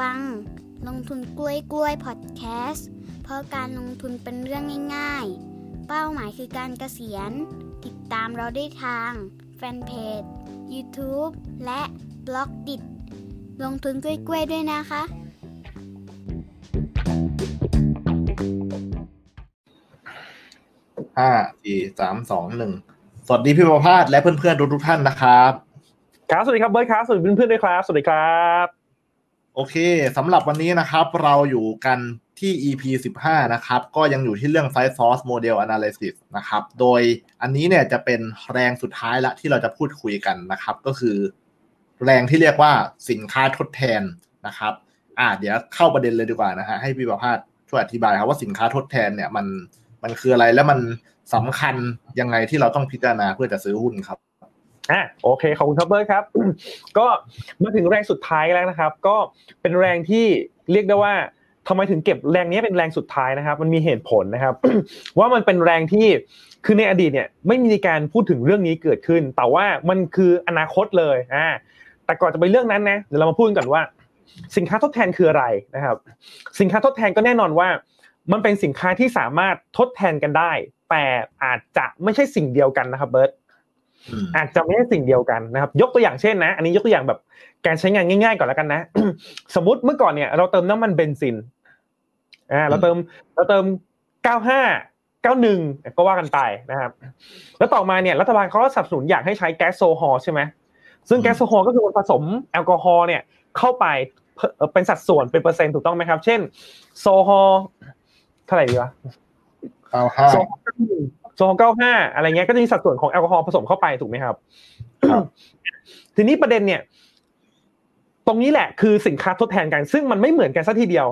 ฟัง ลงทุนกล้วยกล้วยพอดแคสต์ เพราะการลงทุนเป็นเรื่องง่าย ๆ เป้าหมายคือการเกษียณ ติดตามเราได้ทาง แฟนเพจ YouTube และบล็อกดิลงทุนกล้วยกล้วยด้วยนะคะ ห้าสี่สามสองหนึ่งสวัสดีพี่ประภาสและเพื่อนๆทุกๆท่านนะครับ ครับ สวัสดีครับเบิร์ดครับ สวัสดีเพื่อนๆด้วยครับ สวัสดีครับ โอเคสำหรับวันนี้นะครับ เราอยู่กันที่ EP 15 นะครับ ก็ยังอยู่ที่เรื่อง Size Source Model Analysis นะครับ โดยอันนี้เนี่ยจะเป็นแรงสุดท้ายละที่เราจะพูดคุยกันนะครับ ก็คือ แรงที่เรียกว่าสินค้าทดแทนนะครับ อ่าเดี๋ยวเข้าประเด็นเลยดีกว่านะฮะให้พี่ประภาสช่วยอธิบายครับว่าสินค้าทดแทนเนี่ยมันมันคืออะไรแล้วมันสำคัญยังไงที่เราต้องพิจารณาเพื่อจะซื้อหุ้นครับ อะโอเคขอบคุณครับเบิร์ครับ ก็มาถึงแรงสุดท้ายแล้วนะครับ ก็เป็นแรงที่เรียกได้ว่าทำไมถึงเก็บแรงนี้เป็นแรงสุดท้ายนะครับ มันมีเหตุผลนะครับ ว่ามันเป็นแรงที่คือในอดีตเนี่ยไม่มีการพูดถึงเรื่องนี้เกิดขึ้น แต่ว่ามันคืออนาคตเลยอ่าแต่ก่อนจะไปเรื่องนั้นนะเดี๋ยวเรามาพูดกันว่า สินค้าทดแทนคืออะไรนะครับ สินค้าทดแทนก็แน่นอนว่า มันเป็นสินค้าที่สามารถทดแทนกันได้ แต่อาจจะไม่ใช่สิ่งเดียวกันนะครับเบิร์ต อืมอาจจะไม่ใช่สิ่งเดียวกันนะครับ ยกตัวอย่างเช่นนะ อันนี้ยกตัวอย่างแบบการใช้งานง่ายๆก่อนแล้วกันนะ สมมติเมื่อก่อนเนี่ยเราเติมน้ำมันเบนซินอ่าเราเติมเราเติม95 91ก็ว่ากันไปนะครับ แล้วต่อมาเนี่ยรัฐบาลเขาก็สนับสนุนอยากให้ใช้แก๊สโซฮอล์ใช่ไหมซึ่งแก๊สโซฮอล์ก็คือผสมแอลกอฮอล์เนี่ยเข้าไปเพิ่มเอ่อเป็นสัดส่วนเป็นเปอร์เซ็นต์ถูกต้องไหมครับ เช่น โซฮอล์เท่าไหร่ดีวะเอาห้า โซฮอล์91โซฮอล์95อะไรเงี้ยก็จะมีสัดส่วนของแอลกอฮอล์ผสมเข้าไปถูกไหมครับครับ ทีนี้ประเด็นเนี่ย ตรงนี้แหละคือสินค้าทดแทนกัน ซึ่งมันไม่เหมือนกันซะทีเดียว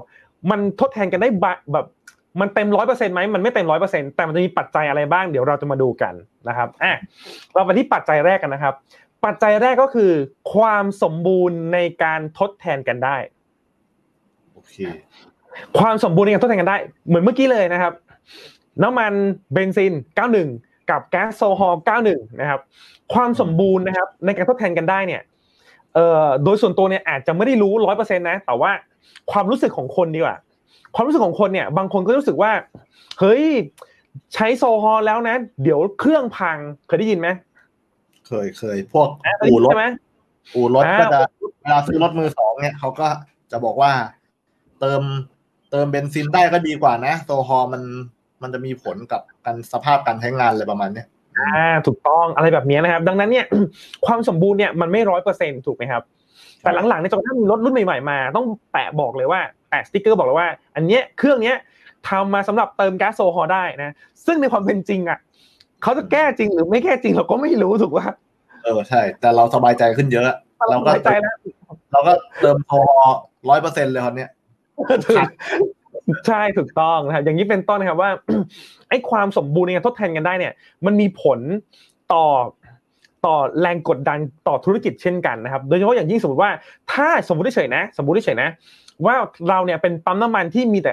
มันทดแทนกันได้ปะแบบมันเต็มร้อยเปอร์เซ็นต์ไหมมันไม่เต็มร้อยเปอร์เซ็นต์แต่มันจะมีปัจจัยอะไรบ้างเดี๋ยวเราจะมาดูกันนะครับอะเราไปที่ปัจจัยแรกกันนะครับ ปัจจัยแรกก็คือ ความสมบูรณ์ในการทดแทนกันได้โอเคความสมบูรณ์ในการทดแทนกันได้ เหมือนเมื่อกี้เลยนะครับ น้ำมันเบนซิน 91 กับแก๊สโซฮอล์91 นะครับ ความสมบูรณ์นะครับในการทดแทนกันได้เนี่ยเอ่อโดยส่วนตัวเนี่ยอาจจะไม่ได้รู้ร้อยเปอร์เซ็นต์นะ แต่ว่าความรู้สึกของคนดีกว่า ความรู้สึกของคนเนี่ย บางคนก็รู้สึกว่า เฮ้ย ใช้โซฮอล์แล้วนะ เดี๋ยวเครื่องพัง เคยได้ยินไหม เคยเคย พวกอะเคยได้อู่ยินรถใช่ไหมอู่รถอ่าก็จะเวลาซื้อรถมือสองเนี่ยเขาก็จะบอกว่า เติมเติมเบนซินได้ก็ดีกว่านะ โซฮอล์มัน มันจะมีผลกับการสภาพการใช้งานอะไรประมาณเนี้ยอ่าถูกต้องอะไรแบบนี้นะครับ ดังนั้นเนี่ยความสมบูรณ์เนี่ยมันไม่ร้อยเปอร์เซ็นถูกไหมครับ แต่หลังๆในยจนกระทั่งมีรถรุ่นใหม่ๆมาต้องแปะบอกเลยว่าแปะสติ๊กเกอร์บอกเลยว่า อันเนี้ยเครื่องเนี้ยทำมาสำหรับเติมแก๊สโซฮอล์ได้นะ ซึ่งในความเป็นจริงอะเขาจะแก้จริงหรือไม่แก้จริงเราก็ไม่รู้ถูกป่ะเออใช่ แต่เราสบายใจขึ้นเยอะเราเราก็สบายใจแล้วเราก็เติมโซฮอร้อยเปอร์เซ็นเลยคนเนี้ย ใช่ถูกต้องนะครับอย่างนี้เป็นต้นนะครับว่าไอ้ความสมบูรณ์ในการทดแทนกันได้เนี่ย มันมีผลต่อต่อแรงกดดันต่อธุรกิจเช่นกันนะครับ โดยเฉพาะอย่างยิ่งสมมติว่า ถ้าสมมติเฉยๆนะ สมมติเฉยๆนะ ว่าเราเนี่ยเป็นปั๊มน้ำมันที่มีแต่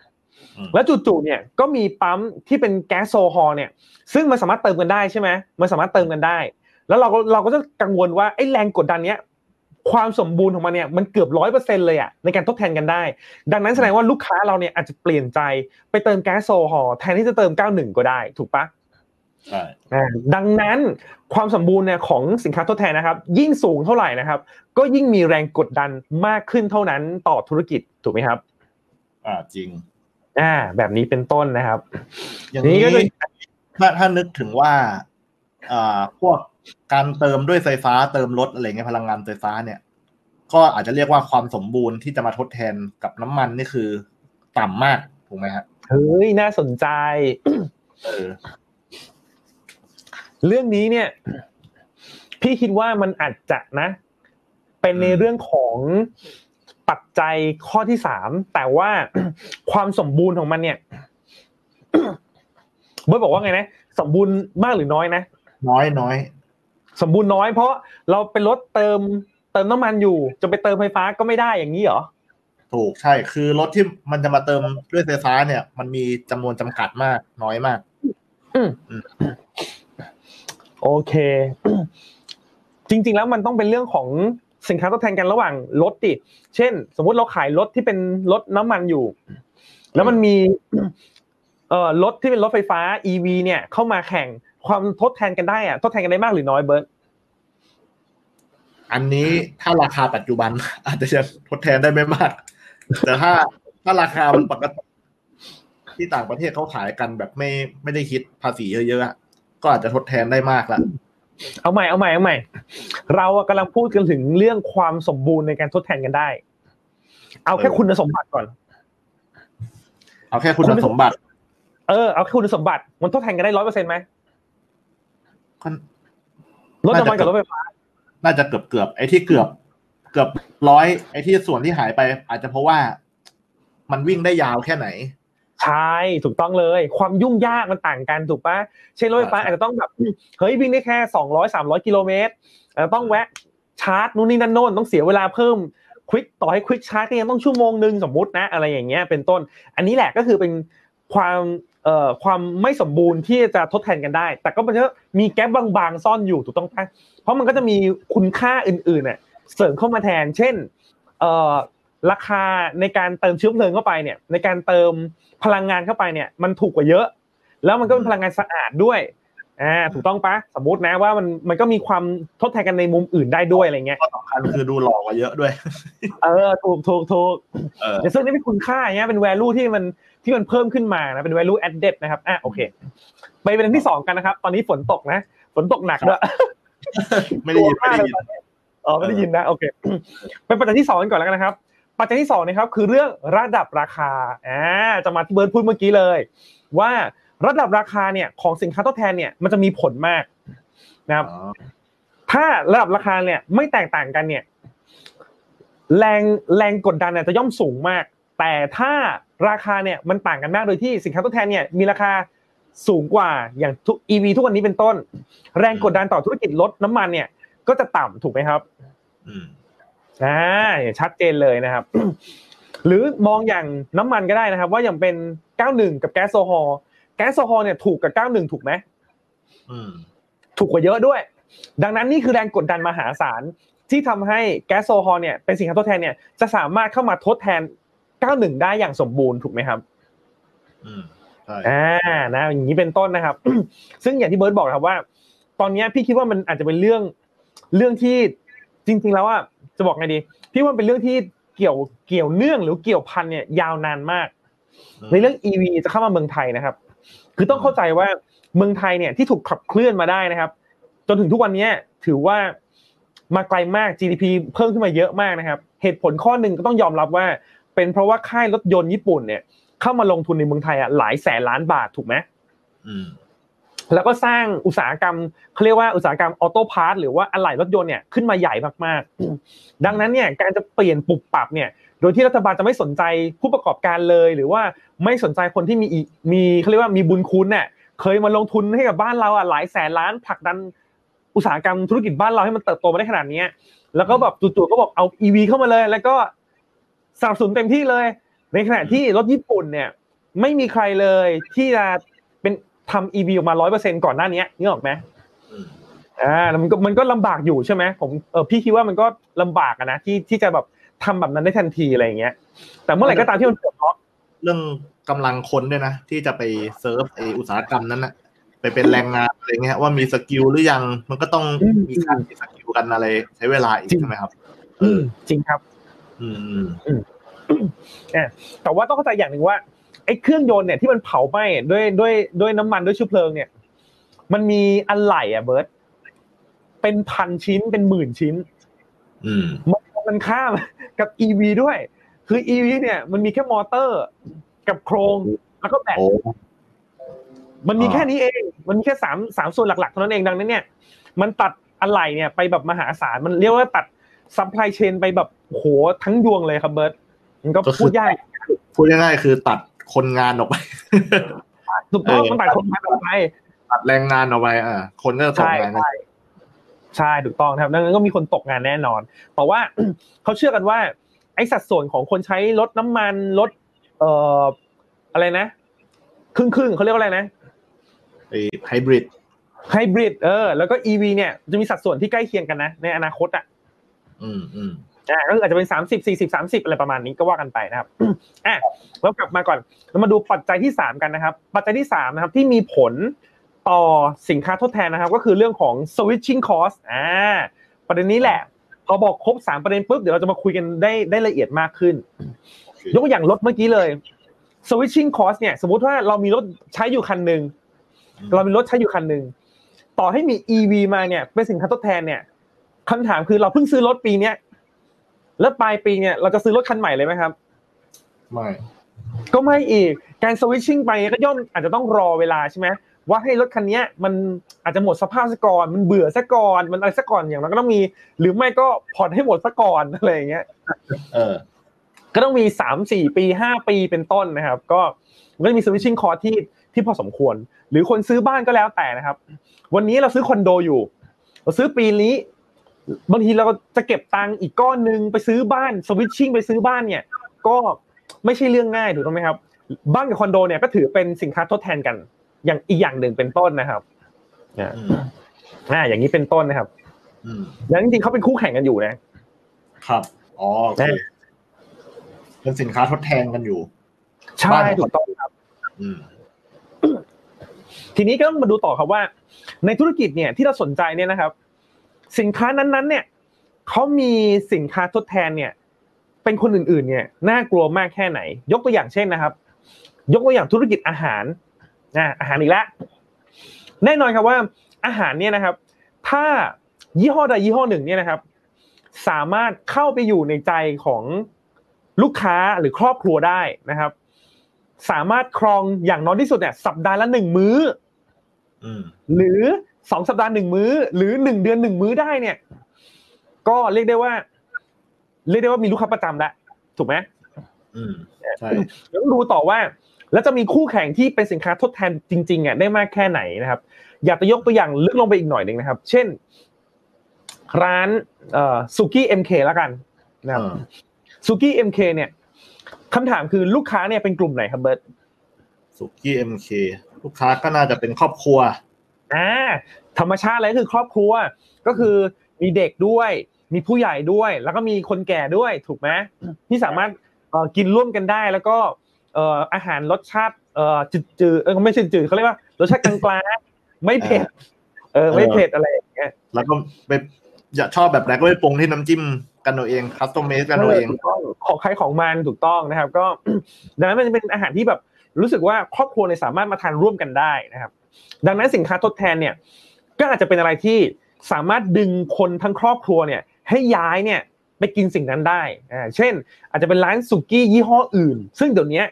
91 แล้วจู่ๆเนี่ยก็มีปั๊มที่เป็นแก๊สโซฮอล์เนี่ย ซึ่งมันสามารถเติมกันได้ใช่ไหมมันสามารถเติมกันได้ แล้วเราก็เราก็จะกังวลว่าไอ้แรงกดดันเนี้ย ความสมบูรณ์ของมันเนี่ยมันเกือบร้อยเปอร์เซ็นเลยอะในการทดแทนกันได้ ดังนั้นแสดงว่าลูกค้าเราเนี่ยอาจจะเปลี่ยนใจไปเติมแก๊สโซฮอล์แทนที่จะเติม91ก็ได้ถูกปะใช่อ่าดังนั้นความสมบูรณ์เนี่ยของสินค้าทดแทนนะครับ ยิ่งสูงเท่าไหร่นะครับ ก็ยิ่งมีแรงกดดันมากขึ้นเท่านั้นต่อธุรกิจถูกไหมครับ อ่าจริง อ่า แบบนี้เป็นต้นนะครับ อย่างนี่นี้ก็จะถ้าถ้านึกถึงว่าอ่าพวก การเติมด้วยไฟฟ้าเติมรถอะไรเงี้ยพลังงานไฟฟ้าเนี่ย ก็อาจจะเรียกว่าความสมบูรณ์ที่จะมาทดแทนกับน้ำมันนี่คือ ต่ำมากถูกไหมฮะเฮ้ยน่าสนใจเออเรื่องนี้เนี่ย พี่คิดว่ามันอาจจะนะ เป็นในอืมเรื่องของปัจจัยข้อที่สามแต่ว่าความสมบูรณ์ของมันเนี่ยเบิร์ตบอกว่าไงนะสมบูรณ์มากหรือน้อยนะน้อยน้อย สมบูรณ์น้อยเพราะเราเป็นรถเติมเติมน้ำมันอยู่ จะไปเติมไฟฟ้าก็ไม่ได้อย่างนี้เหรอถูกใช่คือรถที่มันจะมาเติมด้วยไฟฟ้าเนี่ย มันมีจำนวนจำกัดมากน้อยมากอืมโอเค จริง ๆ แล้วมันต้องเป็นเรื่องของสินค้าทดแทนกันระหว่างรถดิเช่น สมมุติเราขายรถที่เป็นรถน้ำมันอยู่ แล้วมันมี เอ่อรถที่เป็นรถไฟฟ้า EV เนี่ย เข้ามาแข่ง ความทดแทนกันได้อะทดแทนกันได้มากหรือน้อยเบิร์ตอันนี้ถ้าราคาปัจจุบัน อาจจะยังทดแทนได้ไม่มาก แต่ถ้าถ้าราคามันปกติที่ต่างประเทศเขาขายกันแบบไม่ไม่ได้คิดภาษีเยอะๆอะก็อาจจะทดแทนได้มากละเอาใหม่เอาใหม่เอาใหม่ เราอะกำลังพูดกันถึงเรื่องความสมบูรณ์ในการทดแทนกันได้ เอาแค่คุณสมบัติก่อน เอาแค่คุณสมบัติ เออเอาแค่คุณสมบัติ มันทดแทนกันได้ร้อยเปอร์เซ็นต์ไหมก็ รถน้ำมันกับรถไฟฟ้า น่าจะเกือบเกือบๆไอ้ที่เกือบ เกือบร้อยไอ้ที่ส่วนที่หายไป อาจจะเพราะว่ามันวิ่งได้ยาวแค่ไหน ใช่ถูกต้องเลย ความยุ่งยากมันต่างกันถูกปะเช่นรถไฟฟ้าใช่อาจจะต้องแบบเฮ้ยวิ่งได้แค่สองร้อยสามร้อยกิโลเมตรอาจจะต้องแวะชาร์จนู่นนี่นั่นโน่นต้องเสียเวลาเพิ่มควิกต่อให้ควิกชาร์จก็ยังต้องชั่วโมงหนึ่งสมมุตินะ อะไรอย่างเงี้ยเป็นต้น อันนี้แหละก็คือเป็นความเอ่อ ความไม่สมบูรณ์ที่จะทดแทนกันได้ แต่ก็มันจะมีแก๊ปบางๆซ่อนอยู่ถูกต้องปะเพราะมันก็จะมีคุณค่าอื่นๆเนี่ยเสริมเข้ามาแทน เช่นเอ่อราคาในการเติมเชื้อเพลิงเข้าไปเนี่ย ในการเติมพลังงานเข้าไปเนี่ย มันถูกกว่าเยอะ แล้วมันก็เป็นพลังงานสะอาดด้วยอ่าถูกต้องปะสมมตินะว่ามันมันก็มีความทดแทนกันในมุมอื่นได้ด้วยอะไรเงี้ยก็สำคัญคือดูหล่อกว่าเยอะด้วย เออถูกถูกถูกเออแต่ซึ่งนี่เป็นคุณค่าเนี้ยเป็น value ที่มัน ที่มันเพิ่มขึ้นมานะเป็น value added นะครับอะโอเค ไปประเด็นที่สองกันนะครับ ตอนนี้ฝนตกนะ ฝนตกหนักด้วยไม่ได้ยินไม่ได้ยินอ๋อไม่ได้ยินนะโอเคเป็นประเด็นที่สองกันก่อนแล้วกันนะครับปัจจัยที่สองนะครับคือเรื่องระดับราคาอ่าจะมาที่เบิร์ดพูดเมื่อกี้เลย ว่าระดับราคาเนี่ยของสินค้าทดแทนเนี่ยมันจะมีผลมากนะครับอ๋อถ้าระดับราคาเนี่ยไม่แตกต่างกันเนี่ย แรงแรงกดดันเนี่ยจะย่อมสูงมาก แต่ถ้า ราคาเนี่ยมันต่างกันมากโดยที่สินค้าทดแทนเนี่ยมีราคาสูงกว่าอย่างทุก EV ทุกวันนี้เป็นต้น แรงกดดันต่อธุรกิจรถน้ำมันเนี่ย ก็จะต่ำถูกไหมครับอืมอ่าอย่างชัดเจนเลยนะครับ หรือมองอย่างน้ำมันก็ได้นะครับ ว่าอย่างเป็น 91 กับแก๊สโซฮอล์แก๊สโซฮอล์เนี่ยถูกกับ 91 ถูกไหมอืมถูกกว่าเยอะด้วย ดังนั้นนี่คือแรงกดดันมหาศาลที่ทำให้แก๊สโซฮอล์เนี่ยเป็นสินค้าทดแทนเนี่ยจะสามารถเข้ามาทดแทน 91 ได้อย่างสมบูรณ์ถูกไหมครับอืมใช่อ่านะอย่างนี้เป็นต้นนะครับ ซึ่งอย่างที่เบิร์ตบอกครับว่า ตอนเนี้ยพี่คิดว่ามันอาจจะเป็นเรื่องเรื่องที่จริง ๆ แล้วอะจะบอกไงดี พี่ว่ามันเป็นเรื่องที่เกี่ยวเกี่ยวเนื่องหรือเกี่ยวพันเนี่ยยาวนานมาก ในเรื่อง EV จะเข้ามาเมืองไทยนะครับ คือต้องเข้าใจว่าเมืองไทยเนี่ยที่ถูกขับเคลื่อนมาได้นะครับ จนถึงทุกวันนี้ถือว่ามาไกลมาก GDP เพิ่มขึ้นมาเยอะมากนะครับ เหตุผลข้อหนึ่งก็ต้องยอมรับว่า เป็นเพราะว่าค่ายรถยนต์ญี่ปุ่นเนี่ย เข้ามาลงทุนในเมืองไทยอะหลายแสนล้านบาทถูกไหมอืมแล้วก็สร้างอุตสาหกรรมเขาเรียกว่าอุตสาหกรรม auto part หรือว่าอะไหล่รถยนต์เนี่ยขึ้นมาใหญ่มากๆ ดังนั้นเนี่ยการจะเปลี่ยนปรับปรับเนี่ย โดยที่รัฐบาลจะไม่สนใจผู้ประกอบการเลย หรือว่าไม่สนใจคนที่มีอีมีเขาเรียกว่ามีบุญคุณเนี่ยเคยมาลงทุนให้กับบ้านเราอะหลายแสนล้านผลักดันอุตสาหกรรมธุรกิจบ้านเราให้มันเติบโตมาได้ขนาดเนี้ยแล้วก็แบบจู่ๆก็บอกเอา EV เข้ามาเลย แล้วก็ สนับสนุนเต็มที่เลย ในขณะที่รถญี่ปุ่นเนี่ย ไม่มีใครเลยที่จะเป็นทำ EV ออกมาร้อยเปอร์เซ็นก่อนหน้านี้นึกออกไหมอืมอ่าแล้วมันก็มันก็ลำบากอยู่ใช่ไหมผมเออพี่คิดว่ามันก็ลำบากอะนะที่ที่จะแบบทำแบบนั้นได้ทันทีอะไรอย่างเงี้ย แต่เมื่อไหร่ก็ตามที่มันเกิดเพราะเรื่องกำลังคนด้วยนะ ที่จะไปเซิร์ฟไอ้อุตสาหกรรมนั้นนะไปเป็นแรงงานอะไรเงี้ยว่ามี skill หรือยังมันก็ต้องมีการ reskill กันอะไรใช้เวลาอีกใช่ไหมครับเออจริงครับ อืมอืมแต่ว่าต้องเข้าใจอย่างหนึ่งว่าไอ้เครื่องยนต์เนี่ยที่มันเผาไหม้ด้วยด้วยด้วยน้ำมันด้วยเชื้อเพลิงเนี่ย มันมีอะไหล่อะเบิร์ตเป็นพันชิ้นเป็นหมื่นชิ้น อืมมันมันข้ามกับ EV ด้วย คือ EV เนี่ย มันมีแค่มอเตอร์กับโครงแล้วก็แบตโอ้มันมีอ่าแค่นี้เอง มันมีแค่สามสามส่วนหลักๆเท่านั้นเองดังนั้นเนี่ย มันตัดอะไหล่เนี่ยไปแบบมหาศาล มันเรียกว่าตัด supply chain ไปแบบ โอ้โหทั้งยวงเลยครับเบิร์ตมันก็พูดยากพูดง่ายๆคือตัดคนงานออกไปถูกต้องเออมันตัดคนงานออกไปตัดแรงงานออกไปอ่าคนก็จะตกใช่งานกันใช่ใช่ถูกต้องครับดังนั้นก็มีคนตกงานแน่นอน แต่ว่าเขาเชื่อกันว่า ไอ้สัดส่วนของคนใช้รถน้ำมันรถเอ่ออะไรนะครึ่งครึ่งๆเขาเรียกว่าอะไรนะไอไฮบริดไฮบริดเออ แล้วก็ EV เนี่ยจะมีสัดส่วนที่ใกล้เคียงกันนะ ในอนาคตอะ อืมอืม อ่าก็คืออาจจะเป็นสามสิบสี่สิบสามสิบอะไรประมาณนี้ก็ว่ากันไปนะครับอะแล้วกลับมาก่อนเรามาดูปัจจัยที่สามกันนะครับ ปัจจัยที่สามนะครับที่มีผลต่อสินค้าทดแทนนะครับ ก็คือเรื่องของ switching cost อ่าประเด็นนี้แหละ พอบอกครบสามประเด็นปุ๊บเดี๋ยวเราจะมาคุยกันได้ได้ละเอียดมากขึ้นโอเคยกตัวอย่างรถเมื่อกี้เลย switching cost เนี่ย สมมุติว่าเรามีรถใช้อยู่คันหนึ่งเรามีรถใช้อยู่คันหนึ่งต่อให้มี EV มาเนี่ยเป็นสินค้าทดแทนเนี่ยคำถามคือเราเพิ่งซื้อรถปีเนี้ย แล้วปลายปีเนี่ยเราจะซื้อรถคันใหม่เลยไหมครับ ไม่ ก็ไม่อีก การสวิตชิ่งไปก็ย่อมอาจจะต้องรอเวลาใช่ไหมว่าให้รถคันเนี้ยมันอาจจะหมดสภาพซะก่อนมันเบื่อซะก่อนมันอะไรซะก่อนอย่างนั้นก็ต้องมี หรือไม่ก็ผ่อนให้หมดซะก่อนอะไรอย่างเงี้ยเออ ก็ต้องมีสามสี่ปีห้าปีเป็นต้นนะครับ ก็มันก็จะมีสวิตชิ่งคอร์ที่ที่พอสมควร หรือคนซื้อบ้านก็แล้วแต่นะครับ วันนี้เราซื้อคอนโดอยู่ เราซื้อปีนี้ บางทีเราจะเก็บตังค์อีกก้อนหนึ่งไปซื้อบ้านสวิตชิ่งไปซื้อบ้านเนี่ย ก็ไม่ใช่เรื่องง่ายถูกต้องไหมครับ บ้านกับคอนโดเนี่ยก็ถือเป็นสินค้าทดแทนกัน อย่างอีกอย่างหนึ่งเป็นต้นนะครับอ่าอืมอ่าอย่างนี้เป็นต้นนะครับอืมแล้วจริงๆเขาเป็นคู่แข่งกันอยู่นะ ครับอ๋อโอเคแน่เป็นสินค้าทดแทนกันอยู่ใช่บ้านกับถูกต้องครับอืมทีนี้ก็ต้องมาดูต่อครับว่า ในธุรกิจเนี่ยที่เราสนใจเนี่ยนะครับ สินค้านั้นๆ เนี่ยเขามีสินค้าทดแทนเนี่ยเป็นคนอื่นๆ เนี่ยน่ากลัวมากแค่ไหน ยกตัวอย่างเช่นนะครับ ยกตัวอย่างธุรกิจอาหารนะอาหารอีกแล้วแน่นอนครับว่าอาหารเนี่ยนะครับ ถ้ายี่ห้อใดยี่ห้อหนึ่งเนี่ยนะครับ สามารถเข้าไปอยู่ในใจของลูกค้าหรือครอบครัวได้นะครับ สามารถครองอย่างน้อยที่สุดเนี่ยสัปดาห์ละหนึ่งมื้ออืมหรือ สองสัปดาห์หนึ่งมื้อ หรือหนึ่งเดือนหนึ่งมื้อได้เนี่ย ก็เรียกได้ว่า เรียกได้ว่ามีลูกค้าประจำแล้วถูกไหมอืมใช่เดี๋ยวต้องดูต่อว่า แล้วจะมีคู่แข่งที่เป็นสินค้าทดแทนจริงๆอะได้มากแค่ไหนนะครับ อยากจะยกตัวอย่างลึกลงไปอีกหน่อยหนึ่งนะครับ เช่น ร้านเอ่อสุกี้ MK แล้วกันนะครับเออสุกี้ MK เนี่ยคำถามคือลูกค้าเนี่ยเป็นกลุ่มไหนครับเบิร์ตสุกี้ MK ลูกค้าก็น่าจะเป็นครอบครัว อ่าธรรมชาติเลยคือครอบครัวก็คือมีเด็กด้วย มีผู้ใหญ่ด้วย แล้วก็มีคนแก่ด้วยถูกไหมที่สามารถเอ่อกินร่วมกันได้แล้วก็เอ่ออาหารรสชาติเอ่อจืดๆเออไม่ใช่จืดเขาเรียกว่ารสชาติกลางๆไม่เผ็ดเออไม่เผ็ดอะไรอย่างเงี้ยแล้วก็ไปอยากชอบแบบไหนก็ไปปรุงที่น้ำจิ้มกันเอาเองคัสตอมเมสกันเอาเองถูกต้องของใครของมันถูกต้องนะครับ ก็ดังนั้นมันจะเป็นอาหารที่แบบรู้สึกว่าครอบครัวเนี่ยสามารถมาทานร่วมกันได้นะครับ ดังนั้นสินค้าทดแทนเนี่ยก็อาจจะเป็นอะไรที่สามารถดึงคนทั้งครอบครัวเนี่ยให้ย้ายเนี่ยไปกินสิ่งนั้นได้อ่าเช่น อาจจะเป็นร้านสุกี้ยี่ห้ออื่น ซึ่งเดี๋ยวนี้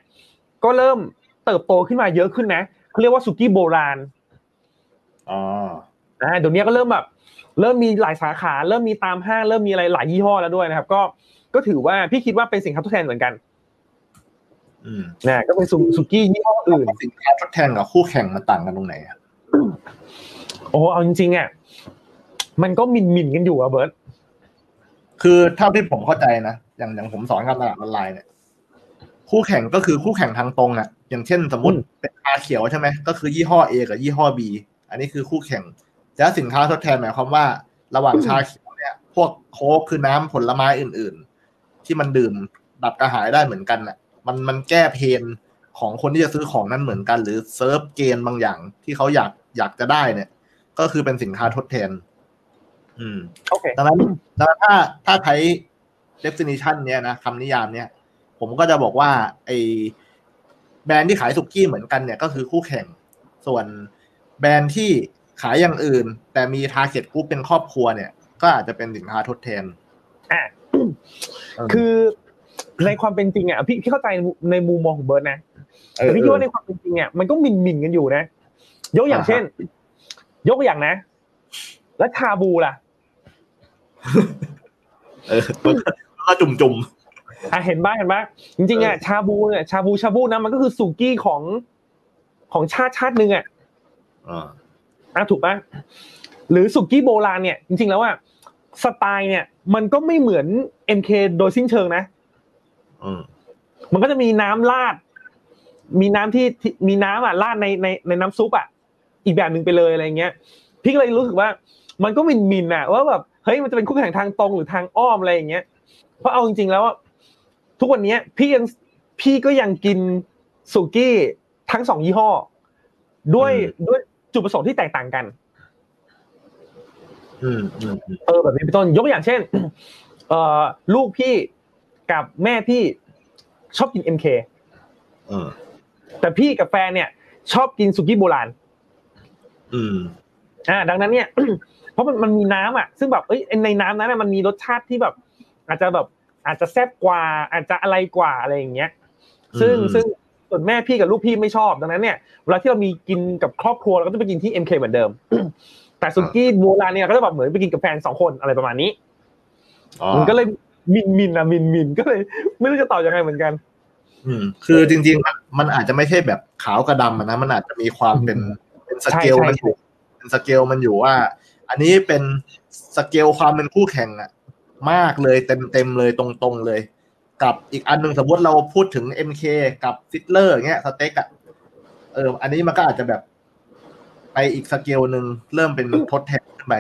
ก็เริ่มเติบโตขึ้นมาเยอะขึ้นนะเขาเรียกว่าสุกี้โบราณอ๋ออ่าเดี๋ยวนี้ก็เริ่มแบบเริ่มมีหลายสาขา เริ่มมีตามห้างเริ่มมีอะไรหลายยี่ห้อแล้วด้วยนะครับ ก็ก็ถือว่าพี่คิดว่าเป็นสินค้าทดแทนเหมือนกันอืม นะก็เป็นสุสุกี้ยี่ห้ออื่นสินค้าทดแทนกับคู่แข่งมันต่างกันตรงไหนอะโอ้เอาจริงๆอะมันก็หมินหมินๆกันอยู่อะเบิร์ตคือเท่าที่ผมเข้าใจนะอย่างอย่างผมสอนการตลาดออนไลน์เนี่ยคู่แข่งก็คือคู่แข่งทางตรงอะอย่างเช่นสมมติเป็นชาเขียวใช่ไหมก็คือยี่ห้อ A กับยี่ห้อ B อันนี้คือคู่แข่งแล้วสินค้าทดแทนหมายความว่า ระหว่างชาเขียวเนี่ย พวกโค้กคือน้ำผลไม้อื่น ๆ ที่มันดื่มดับกระหายได้เหมือนกันอะ มันมันแก้เพนของคนที่จะซื้อของนั้นเหมือนกัน หรือเซิร์ฟเกณฑ์บางอย่างที่เขาอยากอยากจะได้เนี่ย ก็คือเป็นสินค้าทดแทน อืมโอเคดังนั้นดังนั้นถ้าถ้าใช้ definition เนี้ยนะคำนิยามเนี้ยผมก็จะบอกว่า ไอแบรนด์ที่ขายสุกี้เหมือนกันเนี่ยก็คือคู่แข่ง ส่วนแบรนด์ที่ขายอย่างอื่น แต่มี target group เป็นครอบครัวเนี่ย ก็อาจจะเป็นสินค้าทดแทนอะเออคือ ในความเป็นจริงอะพี่พี่เข้าใจในมุมมองของเบิร์ตนะเออแต่พี่คิดว่าในความเป็นจริงอะมันก็หมินหมินๆกันอยู่นะ ยกอย่างอ่าฮะเช่น ยกตัวอย่างนะ แล้วชาบูล่ะเออแล้วก็จุ่มจุ่มอะเห็นบ้างเห็นบ้างจริงๆอะเออชาบูเนี่ยชาบูชาบูนะมันก็คือสุกี้ของของชาติชาติหนึ่งอะๆอ่าอะถูกปะหรือสุกี้โบราณเนี่ย จริงๆแล้วว่าสไตล์เนี่ย มันก็ไม่เหมือน MK โดยสิ้นเชิงนะอื มมันก็จะมีน้ำราด มีน้ำที่ที่มีน้ำอะราดในในในน้ำซุปอะ อีกแบบหนึ่งไปเลยอะไรเงี้ย พี่ก็เลยรู้สึกว่า มันก็มินมินๆอะว่าแบบเฮ้ยมันจะเป็นคู่แข่งทางตรงหรือทางอ้อมอะไรอย่างเงี้ย เพราะเอาจริงๆแล้วทุกวันนี้พี่ยังพี่ก็ยังกินสุกี้ทั้งสองยี่ห้อ ด้วยด้วยจุดประสงค์ที่แตกต่างกันอืมอืมเออแบบนี้เป็นต้นยกอย่างเช่น เอ่อลูกพี่ กับแม่พี่ชอบกิน MK เออแต่พี่กับแฟนเนี่ย ชอบกินสุกี้โบราณ อืม อ่า ดังนั้นเนี่ย เพราะมันมันมีน้ำอะ ซึ่งแบบเอ้ยในน้ำนั้นมันมีรสชาติที่แบบ อาจจะแบบ อาจจะแซ่บกว่า อาจจะอะไรกว่าอะไรอย่างเงี้ย ซึ่งอืมซึ่งส่วนแม่พี่กับลูกพี่ไม่ชอบดังนั้นเนี่ยเวลาที่เรามีกินกับครอบครัวเราก็จะไปกินที่ MK เหมือนเดิม แต่สุกี้โบราณเนี่ยก็จะแบบเหมือนไปกินกับแฟนสองคนอะไรประมาณนี้อ๋อมันก็เลย มินมินอะมินมินก็เลย ไม่รู้จะตอบยังไงเหมือนกัน อืม คือจริง ๆ มันมันอาจจะไม่ใช่แบบขาวกับดำอะนะมันอาจจะมีความเป็นเป็นสเกลใช่ใช่มันอยู่เป็นสเกลมันอยู่ว่า อันนี้เป็นสเกลความเป็นคู่แข่งอะมากเลยเต็มเต็มๆเลยตรงๆเลย กับอีกอันหนึ่งสมมติเราพูดถึง MK กับ Sizzler เงี้ยสเต็กอะเออ อันนี้มันก็อาจจะแบบ ไปอีกสเกลหนึ่งเริ่มเป็นทดแทนขึ้นไป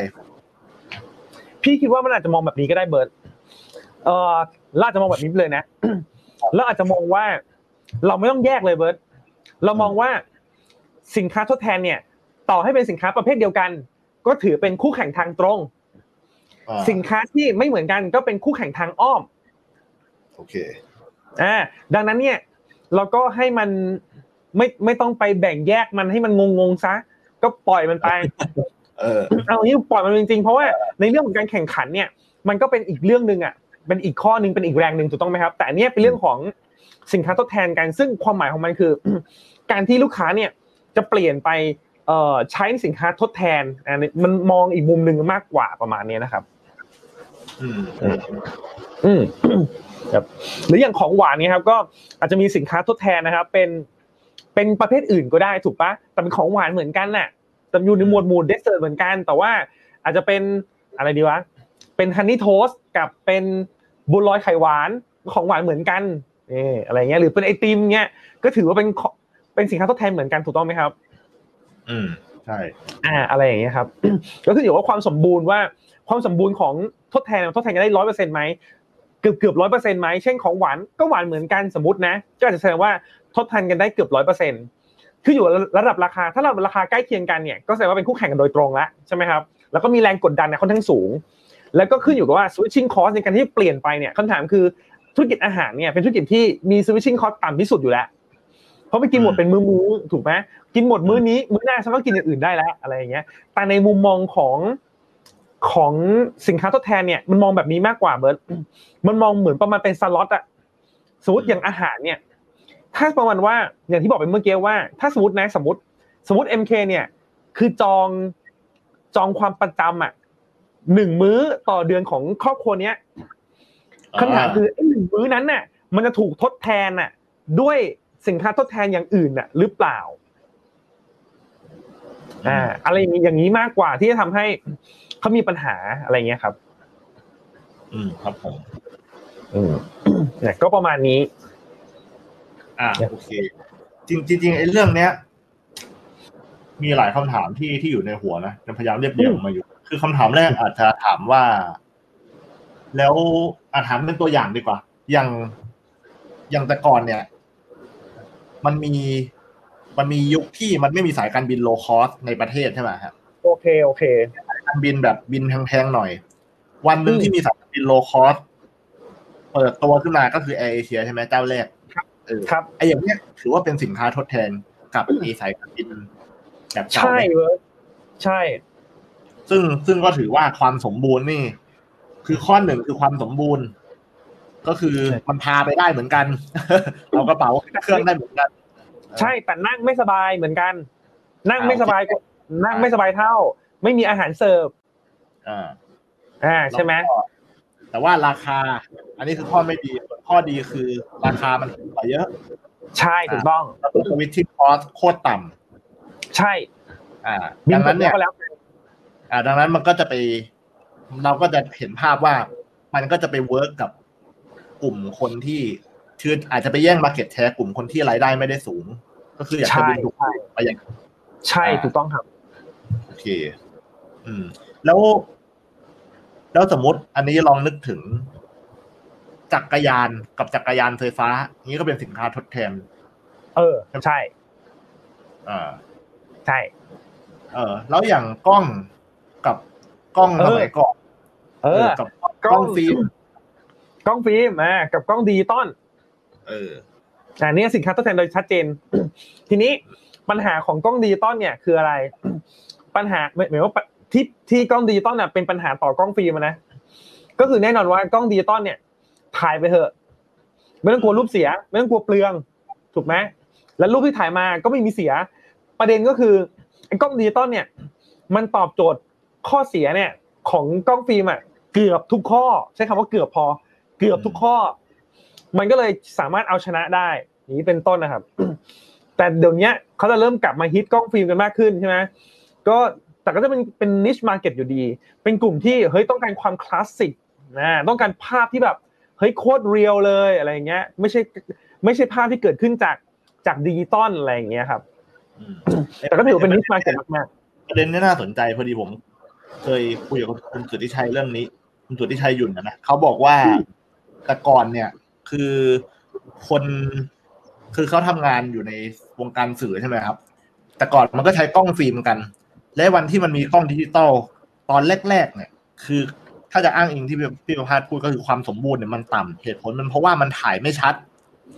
พี่คิดว่ามันอาจจะมองแบบนี้ก็ได้เบิร์ต เออเราอาจจะมองแบบนี้เลยนะแล้วอาจจะมองว่า เราไม่ต้องแยกเลยเบิร์ตเรามองว่าสินค้าทดแทนเนี่ย ต่อให้เป็นสินค้าประเภทเดียวกัน ก็ถือเป็นคู่แข่งทางตรงอ่าสินค้าที่ไม่เหมือนกันก็เป็นคู่แข่งทางอ้อมโอเคอ่าดังนั้นเนี่ย เราก็ให้มันไม่ไม่ต้องไปแบ่งแยกมันให้มันงงๆซะก็ปล่อยมันไป เออเอาอย่างนี้ปล่อยมันจริงๆเพราะว่าในเรื่องของการแข่งขันเนี่ย มันก็เป็นอีกเรื่องหนึ่งอะ เป็นอีกข้อหนึ่งเป็นอีกแรงหนึ่งถูกต้องไหมครับ แต่อันเนี้ยเป็นเรื่องของสินค้าทดแทนกันซึ่งความหมายของมันคือ การที่ลูกค้าเนี่ยจะเปลี่ยนไปเอ่อใช้สินค้าทดแทนอันนี้มันมองอีกมุมหนึ่งมากกว่าประมาณเนี้ยนะครับ อืมอืมครับหรืออย่างของหวานเนี่ยครับ ก็อาจจะมีสินค้าทดแทนนะครับ เป็นเป็นประเภทอื่นก็ได้ถูกปะแต่เป็นของหวานเหมือนกันน่ะแต่อยู่ในหมวดหมู่เดสเซอร์เหมือนกัน แต่ว่าอาจจะเป็นอะไรดีวะเป็นฮันนี่โทสกับเป็น บุญลอยไข่หวานของหวานเหมือนกันเอออะไรเงี้ยหรือเป็นไอติมเงี้ยก็ถือว่าเป็นขเป็นสินค้าทดแทนเหมือนกันถูกต้องไหมครับ อืมใช่อ่าอะไรอย่างเงี้ยครับก็คืออยู่ว่าความสมบูรณ์ว่าความสมบูรณ์ของทดแทนทดแทนกันได้ร้อยเปอร์เซ็นต์ไหมเกือบเกือบร้อยเปอร์เซ็นต์ไหมเช่นของหวานก็หวานเหมือนกันสมมตินะ ก็อาจจะแสดงว่าทดแทนกันได้เกือบร้อยเปอร์เซ็นต์คืออยู่ระดับราคา ถ้าเราราคาใกล้เคียงกันเนี่ยก็แสดงว่าเป็นคู่แข่งกันโดยตรงแล้วใช่ไหมครับแล้วก็มีแรงกดดันเนี่ยค่อนข้างสูง แล้วก็ขึ้นอยู่กับว่า switching cost ในการที่เปลี่ยนไปเนี่ยคำถามคือธุรกิจอาหารเนี่ยเป็นธุรกิจที่มี switching cost ต่ำที่สุดอยู่แล้วเพราะไปกินหมดเป็นมื้อๆถูกไหมกินหมดมื้อนี้มื้อหน้าฉันก็กินอย่างอื่นได้แล้วอะไรอย่างเงี้ย แต่ในมุมมองของของสินค้าทดแทนเนี่ยมันมองแบบนี้มากกว่าเบิร์ตมันมองเหมือนประมาณเป็นสล็อตอะสมมติอย่างอาหารเนี่ย ถ้าประมาณว่าอย่างที่บอกไปเมื่อกี้ว่า ถ้าสมมตินะสมมติ สมมติ MK เนี่ย คือจองจองความประจำอะ หนึ่งมื้อต่อเดือนของครอบครัวเนี้ยคำถามคือไอ้หนึ่งมื้อนั้นน่ะ มันจะถูกทดแทนน่ะ ด้วยสินค้าทดแทนอย่างอื่นน่ะ หรือเปล่าอ่าอะไรอย่างนี้อย่างนี้มากกว่าที่จะทำให้เขามีปัญหาอะไรเงี้ยครับ อืมครับผมอืมเนี่ยก็ประมาณนี้ อ่าโอเคจริงจริงๆไอ้เรื่องเนี้ย มีหลายคำถามที่ที่อยู่ในหัวนะจะพยายามเรียบเรียงออกมาอยู่ คือคำถามแรกอาจจะถามว่า แล้วอาถามเป็นตัวอย่างดีกว่า อย่างอย่างแต่ก่อนเนี่ย มันมีมันมียุคที่มันไม่มีสายการบิน low cost ในประเทศใช่ไหมครับโอเคโอเคการบินแบบบินแพงๆหน่อย วันหนึ่งอืมที่มีสายการบิน low cost เปิดตัวขึ้นมาก็คือแอร์เอเชียใช่ไหมเจ้าแรกเออครับไอ้อย่างเนี้ยถือว่าเป็นสินค้าทดแทนกับไอ้สายการบินแบบเก่าใช่ไหมเว้ยใช่ ซึ่งซึ่งก็ถือว่าความสมบูรณ์นี่ คือข้อหนึ่งคือความสมบูรณ์ ก็คือมันพาไปได้เหมือนกันเอากระเป๋าเครื่องได้เหมือนกัน ใช่แต่นั่งไม่สบายเหมือนกัน นั่งอ่าไม่สบายก็นั่งไม่สบายเท่า ไม่มีอาหารเสิร์ฟอ่าอ่าใช่ไหมแล้วก็แต่ว่าราคา อันนี้คือข้อไม่ดีส่วนข้อดีคือราคามันถูกกว่าเยอะ ใช่ถูกต้องแล้วก็สวิตชิ่งคอสโคตรต่ำใช่ อ่าบิดันงนั้นเนี่ยก็แล้ว อ่าดังนั้นมันก็จะไป เราก็จะเห็นภาพว่ามันก็จะไป work กับกลุ่มคนที่คืออาจจะไปแย่ง market share กลุ่มคนที่รายได้ไม่ได้สูง ก็คืออยากจะใช่บินถูกๆไปอย่างใช่อ่าถูกต้องครับโอเค อืม แล้ว แล้วสมมติ อันนี้ลองนึกถึง จักรยานกับจักรยานไฟฟ้านี้ก็เป็นสินค้าทดแทน เออใช่อ่าใช่ เออ แล้วอย่างกล้อง กับกล้องเออสมัยก่อนเออกับกกล้ล้อองงฟิล์มกล้องฟิล์มอ่ากับกล้องดิจิตอลเอออันนี้สินค้าทดแทนโดยชัดเจน ทีนี้ปัญหาของกล้องดิจิตอลเนี่ยคืออะไร ปัญหาหมายหมายว่าที่ที่กล้องดิจิตอลเนี่ยเป็นปัญหาต่อกล้องฟิล์มอะนะก็คือแน่นอนว่ากล้องดิจิตอลเนี่ยถ่ายไปเถอะ ไม่ต้องกลัวรูปเสีย ไม่ต้องกลัวเปลือง ถูกไหมแล้วรูปที่ถ่ายมาก็ไม่มีเสีย ประเด็นก็คือไอ้กล้องดิจิตอลเนี่ย มันตอบโจทย์ ข้อเสียเนี่ยของกล้องฟิล์มอะเกือบทุกข้อ ใช้คำว่าเกือบพอ เกือบทุกข้อ มันก็เลยสามารถเอาชนะได้อย่างนี้เป็นต้นนะครับ แต่เดี๋ยวนี้เขาจะเริ่มกลับมาฮิตกล้องฟิล์มกันมากขึ้นใช่ไหมก็แต่ก็จะเป็นเป็น niche market อยู่ดี เป็นกลุ่มที่เฮ้ยต้องการความคลาสสิกนะต้องการภาพที่แบบเฮ้ยโคตร real เลยอะไรอย่างเงี้ย ไม่ใช่ไม่ใช่ภาพที่เกิดขึ้นจากจากดิจิตอลอะไรอย่างเงี้ยครับอืมแต่ก็ถือว่าเป็น niche market มากประเด็นนี้น่าสนใจพอดีผม เคยคุยกับคุณสุทธิชัยเรื่องนี้ คุณสุทธิชัยหยุ่นนะนะเขาบอกว่าแต่ก่อนเนี่ย คือคนคือเขาทำงานอยู่ในวงการสื่อใช่ไหมครับ แต่ก่อนมันก็ใช้กล้องฟิล์มกัน และวันที่มันมีกล้องดิจิตอลตอนแรก ๆ เนี่ย คือถ้าจะอ้างอิงที่พี่พี่ประภาสพูดก็คือความสมบูรณ์เนี่ยมันต่ำเหตุผลมันเพราะว่ามันถ่ายไม่ชัด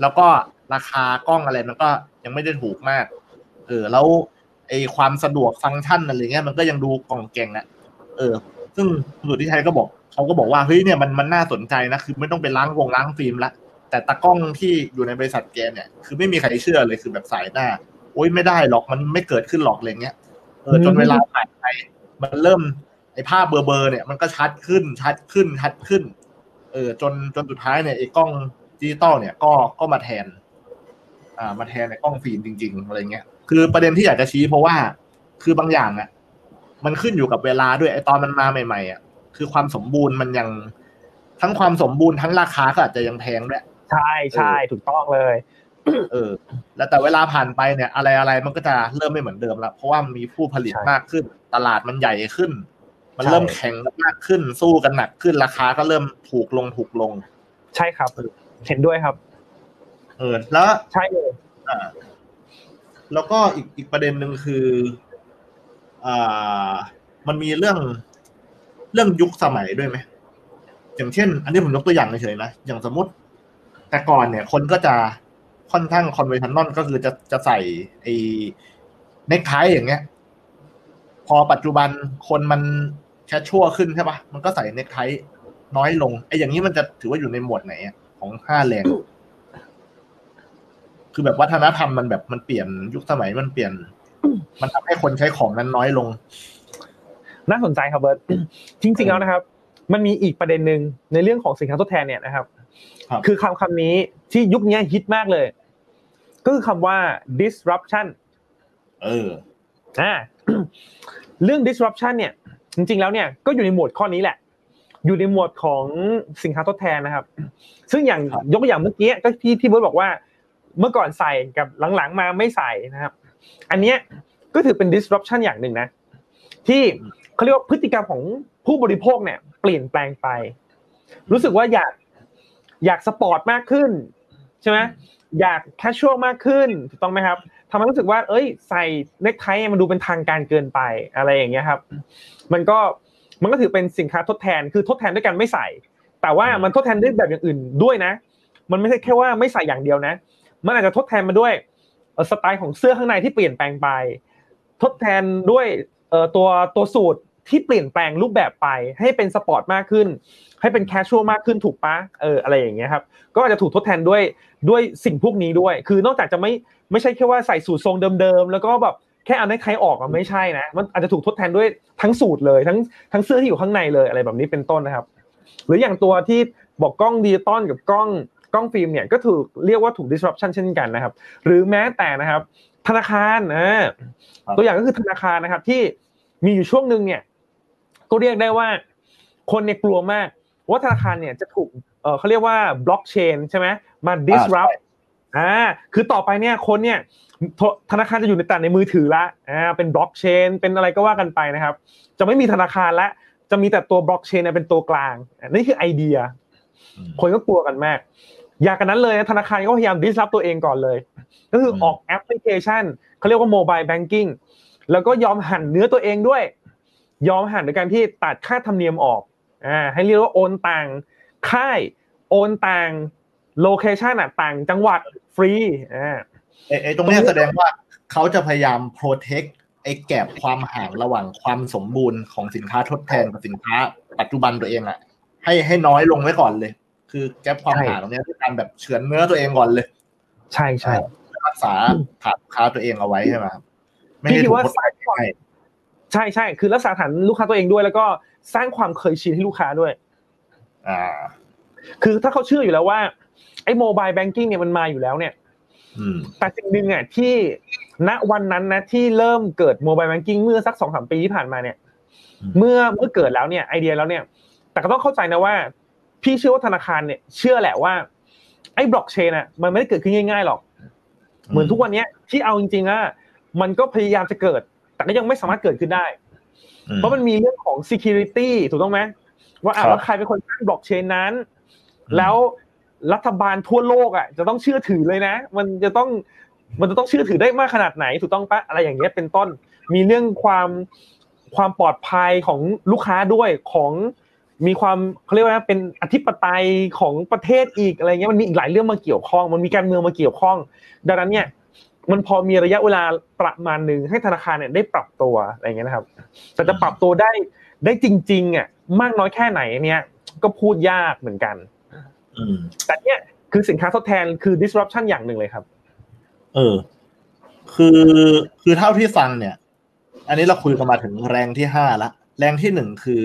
แล้วก็ราคากล้องอะไรมันก็ยังไม่ได้ถูกมาก เออแล้วไอความสะดวกฟังก์ชันอะไรเงี้ยมันก็ยังดูกล่องแกงอะ เออ ซึ่งคุณสุทธิชัยก็บอกเขาก็บอกว่าเฮ้ยเนี่ยมันมันน่าสนใจนะคือไม่ต้องไปล้างวงล้างฟิล์มละแต่ตากล้องที่อยู่ในบริษัทแกเนี่ยคือไม่มีใครเชื่อเลยคือแบบสายหน้า โอ๊ยไม่ได้หรอกมันไม่เกิดขึ้นหรอกอะไรเงี้ยเออจนเวลาผ่านไปมันเริ่มไอ้ภาพเบอร์เบอร์เนี่ยมันก็ชัดขึ้นชัดขึ้นชัดขึ้น เออ จนจนสุดท้ายเนี่ยไอ้กล้องดิจิตอลเนี่ยก็ก็มาแทน อ่ามาแทนในกล้องฟิล์มจริง ๆอะไรเงี้ยคือประเด็นที่อยากจะชี้เพราะว่าคือบางอย่างอะ มันขึ้นอยู่กับเวลาด้วยไอ้ตอนมันมาใหม่ๆอะคือความสมบูรณ์มันยังทั้งความสมบูรณ์ทั้งราคาก็อาจจะยังแพงด้วยๆใช่ใช่ถูกต้องเลย เออ แล้วแต่เวลาผ่านไปเนี่ย อะไรอะไรมันก็จะเริ่มไม่เหมือนเดิมแล้วเพราะว่ามันมีผู้ผลิตใช่มากขึ้น ตลาดมันใหญ่ขึ้น มันใช่เริ่มแข่งกันมากขึ้นสู้กันหนักขึ้นราคาก็เริ่มถูกลงถูกลง ใช่ครับเห็นด้วยครับ เออแล้วใช่เลยอ่าแล้วก็อีกอีกประเด็นหนึ่งคืออ่า มันมีเรื่องเรื่องยุคสมัยด้วยไหมอย่างเช่น อันนี้ผมยกตัวอย่างเฉยๆนะอย่างสมมติ แต่ก่อนเนี่ย คนก็จะค่อนข้าง conventional ก็คือจะจะใส่ไอ้เนคไทอย่างเงี้ย พอปัจจุบันคนมัน casual ขึ้นใช่ปะมันก็ใส่เนคไทน้อยลงไอ้อย่างนี้มันจะถือว่าอยู่ในหมวดไหนของห้าแรงคือแบบวัฒนธรรมมันแบบมันเปลี่ยนยุคสมัยมันเปลี่ยน มันทำให้คนใช้ของนั้นน้อยลง น่าสนใจครับเบิร์ตจริงๆแล้วนะครับ มันมีอีกประเด็นหนึ่งในเรื่องของสินค้าทดแทนเนี่ยนะครับครับ คือคำคำนี้ที่ยุคนี้ฮิตมากเลย ก็คือคำว่า disruption เอออ่าเรื่อง disruption เนี่ย จริง ๆ แล้วเนี่ยก็อยู่ในหมวดข้อนี้แหละ อยู่ในหมวดของสินค้าทดแทนนะครับ ซึ่งอย่างครับยกตัวอย่างเมื่อกี้ก็ที่ที่เบิร์ตบอกว่า เมื่อก่อนใส่กับหลังๆมาไม่ใส่นะครับ อันเนี้ยก็ถือเป็น disruption อย่างหนึ่งนะ ที่เขาเรียกว่าพฤติกรรมของผู้บริโภคเนี่ย เปลี่ยนแปลงไป รู้สึกว่าอยากอยากสปอร์ตมากขึ้นใช่ไหมอยาก casual มากขึ้นถูกต้องไหมครับทำให้รู้สึกว่า เอ้ย ใส่เนคไทมันดูเป็นทางการเกินไปอะไรอย่างเงี้ยครับ มันก็มันก็ถือเป็นสินค้าทดแทนคือทดแทนด้วยกันไม่ใส่ แต่ว่ามันทดแทนด้วยแบบอย่างอื่นด้วยนะ มันไม่ใช่แค่ว่าไม่ใส่อย่างเดียวนะ มันอาจจะทดแทนมาด้วย สไตล์ของเสื้อข้างในที่เปลี่ยนแปลงไป ทดแทนด้วยตัวตัวสูทที่เปลี่ยนแปลงรูปแบบไป ให้เป็นสปอร์ตมากขึ้น ให้เป็น casual มากขึ้นถูกปะเอออะไรอย่างเงี้ยครับก็อาจจะถูกทดแทนด้วยด้วยสิ่งพวกนี้ด้วย คือนอกจากจะไม่ไม่ใช่แค่ว่าใส่สูททรงเดิมๆแล้วก็แบบแค่เอาเนคไทออกอะไม่ใช่นะ มันอาจจะถูกทดแทนด้วยทั้งสูทเลยทั้งทั้งเสื้อที่อยู่ข้างในเลยอะไรแบบนี้เป็นต้นนะครับ หรืออย่างตัวที่บอกกล้องดิจิตอลกับกล้อง กล้องฟิล์มเนี่ยก็ถูกเรียกว่าถูก disruption เช่นกันนะครับ หรือแม้แต่นะครับ ธนาคารอ่าครับตัวอย่างก็คือธนาคารนะครับ ที่มีอยู่ช่วงหนึ่งเนี่ยก็เรียกได้ว่า คนเนี่ยกลัวมากว่าธนาคารเนี่ยจะถูกเออเขาเรียกว่าบล็อกเชนใช่ไหมมา disrupt อ่าคือต่อไปเนี่ยคนเนี่ยโทธนาคารจะอยู่ในแต่ในมือถือละอ่าเป็นบล็อกเชนเป็นอะไรก็ว่ากันไปนะครับ จะไม่มีธนาคารละจะมีแต่ตัวบล็อกเชนเป็นตัวกลางนี่คือไอเดียอืมคนก็กลัวกันมาก อยากกันนั้นเลยนะธนาคารก็พยายาม disrupt ตัวเองก่อนเลย ก็คือออกแอปพลิเคชันเขาเรียกว่า mobile banking แล้วก็ยอมหั่นเนื้อตัวเองด้วย ยอมหั่นโดยการที่ตัดค่าธรรมเนียมออกอ่าให้เรียกว่าโอนต่างค่ายโอนต่าง location อะต่างจังหวัดฟรีอ่าไอ้ไอ้ตรงเนี้ยแสดงว่าเขาจะพยายาม protect ไอ้ gap ความห่างระหว่างความสมบูรณ์ของสินค้าทดแทนกับสินค้า ปัจจุบันตัวเองอะให้ให้น้อยลงไว้ก่อนเลย คือ gap ความใช่ห่างตรงเนี้ยคือการแบบเฉือนเนื้อตัวเองก่อนเลย ใช่ใช่รักษาฐานลูกค้าตัวเองเอาไว้ใช่ไหมครับไม่พี่ให้คิดถูกว่าคนตายง่ายใช่ใช่คือรักษาฐานลูกค้าตัวเองด้วย แล้วก็สร้างความเคยชินให้ลูกค้าด้วย อ่า คือถ้าเขาเชื่ออยู่แล้วว่าไอ้ mobile banking เนี่ยมันมาอยู่แล้วเนี่ยอืมแต่สิ่งหนึ่งอะที่ณวันนั้นนะที่เริ่มเกิด mobile banking เมื่อสักสองสามปีที่ผ่านมาเนี่ยอืมเมื่อเมื่อเกิดแล้วเนี่ยไอเดียแล้วเนี่ย แต่ก็ต้องเข้าใจนะว่า พี่เชื่อว่าธนาคารเนี่ยเชื่อแหละว่าไอ้บล็อกเชนอะมันไม่ได้เกิดขึ้นง่ายๆหรอก เหมือนทุกวันเนี้ยที่เอาจริงๆอะมันก็พยายามจะเกิด แต่ก็ยังไม่สามารถเกิดขึ้นได้อืมเพราะมันมีเรื่องของ security ถูกต้องไหมว่าอะครับแล้วใครเป็นคนสร้างบล็อกเชนนั้น แล้วรัฐบาลทั่วโลกอะจะต้องเชื่อถือเลยนะ มันจะต้องมันจะต้องเชื่อถือได้มากขนาดไหนถูกต้องปะอะไรอย่างเงี้ยเป็นต้น มีเรื่องความความปลอดภัยของลูกค้าด้วยของ มีความเขาเรียกว่าเป็นอธิปไตยของประเทศอีกอะไรเงี้ยมันมีอีกหลายเรื่องมาเกี่ยวข้อง มันมีการเมืองมาเกี่ยวข้อง ดังนั้นเนี่ยมันพอมีระยะเวลาประมาณหนึ่งให้ธนาคารเนี่ยได้ปรับตัวอะไรเงี้ยนะครับ แต่จะปรับตัวได้ได้จริงๆอะมากน้อยแค่ไหนเนี่ยก็พูดยากเหมือนกันอืมแต่เนี่ยคือสินค้าทดแทนคือ disruption อย่างหนึ่งเลยครับ เออ คือคือเท่าที่ฟังเนี่ย อันนี้เราคุยกันมาถึงแรงที่ห้าละ แรงที่หนึ่งคือ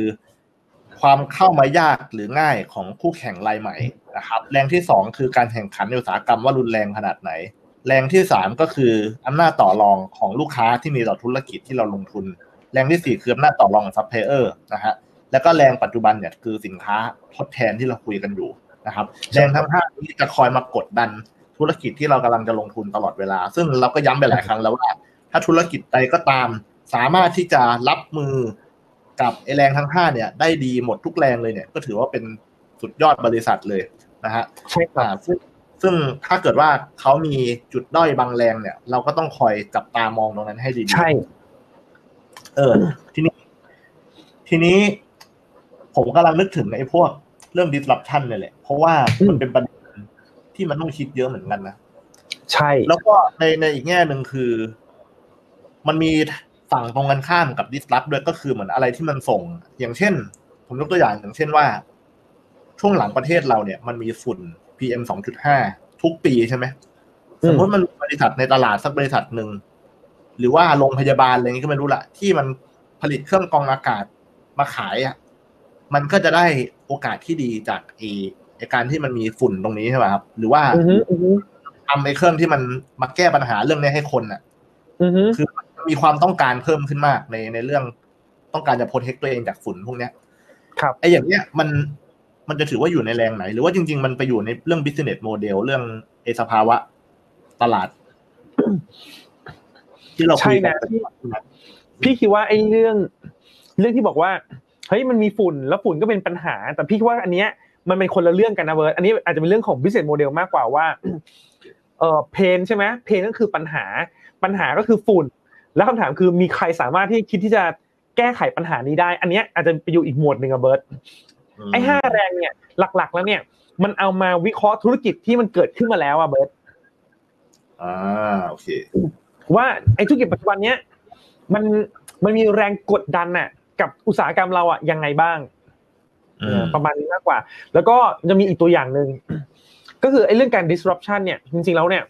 ความเข้ามายากหรือง่ายของคู่แข่งรายใหม่นะครับ แรงที่สองคือการแข่งขันในอุตสาหกรรมว่ารุนแรงขนาดไหน แรงที่สามก็คืออำนาจต่อรองของลูกค้าที่มีต่อธุรกิจที่เราลงทุน แรงที่สี่คืออำนาจต่อรองของซัพพลายเออร์นะฮะแล้วก็แรงปัจจุบันเนี่ยคือสินค้าทดแทนที่เราคุยกันอยู่นะครับแรงทั้งห้านี้จะคอยมากดดันธุรกิจที่เรากำลังจะลงทุนตลอดเวลา ซึ่งเราก็ย้ำไปหลายครั้งแล้วว่า ถ้าธุรกิจใดก็ตาม สามารถที่จะรับมือ กับไอแรงทั้งห้าเนี่ย ได้ดีหมดทุกแรงเลยเนี่ย ก็ถือว่าเป็นสุดยอดบริษัทเลยนะฮะใช่ครัอ่าบซึ่งซึ่งถ้าเกิดว่าเขามีจุดด้อยบางแรงเนี่ย เราก็ต้องคอยจับตามองตรงนั้นให้ดีๆใช่ เออ ทีนี้ ทีนี้ ผมกำลังนึกถึงไอ้พวกเรื่อง disruption เนี่ยแหละ เพราะว่ามันเป็นประเด็นที่มันต้องคิดเยอะเหมือนกันนะ ใช่ แล้วก็ในในอีกแง่หนึ่งคือ มันมี ฝั่งตรงกันข้ามกับ disrupt ด้วยก็คือเหมือนอะไรที่มันส่ง อย่างเช่น ผมยกตัวอย่างอย่างเช่นว่า ช่วงหลังประเทศเราเนี่ย มันมีฝุ่น PM 2.5ทุกปีใช่ไหมอืมสมมติมันมีบริษัทในตลาดสักบริษัทหนึ่งหรือว่าโรงพยาบาลอะไรนี้ก็ไม่รู้ละที่มันผลิตเครื่องกรองอากาศมาขายอะมันก็จะได้โอกาสที่ดีจากไอ้ไอ้การที่มันมีฝุ่นตรงนี้ใช่ไหมครับ หรือว่าอือฮึอือฮึทำไอ้เครื่องที่มันมาแก้ปัญหาเรื่องนี้ให้คนอะอือฮึคือมัน มีความต้องการเพิ่มขึ้นมากในในเรื่องต้องการจะโปรเทคตัวเองจากฝุ่นพวกเนี้ย ครับไอ้อย่างเนี้ยมันมันจะถือว่าอยู่ในแรงไหน หรือว่าจริง ๆ มันไปอยู่ในเรื่อง business model เรื่องไอ้สภาวะตลาด ที่เราคุใช่ยกันะนพี่พี่คิดว่าไอ้เรื่อง เรื่องที่บอกว่าเฮ้ยมันมีฝุ่นแล้วฝุ่นก็เป็นปัญหา แต่พี่คิดว่าอันเนี้ยมันเป็นคนละเรื่องกันนะเบิร์ตอันนี้อาจจะเป็นเรื่องของ business model มากกว่าว่าเออเพนใช่ไหมเพนก็คือปัญหาปัญหาก็คือฝุ่น แล้วคำถามคือมีใครสามารถที่คิดที่จะแก้ไขปัญหานี้ได้ อันเนี้ยอาจจะไปอยู่อีกหมวดหนึ่งอะเบิร์ตไอ้ห้าแรงเนี่ย หลักๆ แล้วเนี่ย มันเอามาวิเคราะห์ธุรกิจที่มันเกิดขึ้นมาแล้วอะเบิร์ตอ่าโอเค ว่าไอ้ธุรกิจปัจจุบันเนี้ยมันมันมีแรงกดดันน่ะ กับอุตสาหกรรมเราอะยังไงบ้างอืมประมาณนี้มากกว่า แล้วก็จะมีอีกตัวอย่างหนึ่งก็คือไอ้เรื่องการ disruption เนี่ย จริงๆแล้วเนี่ย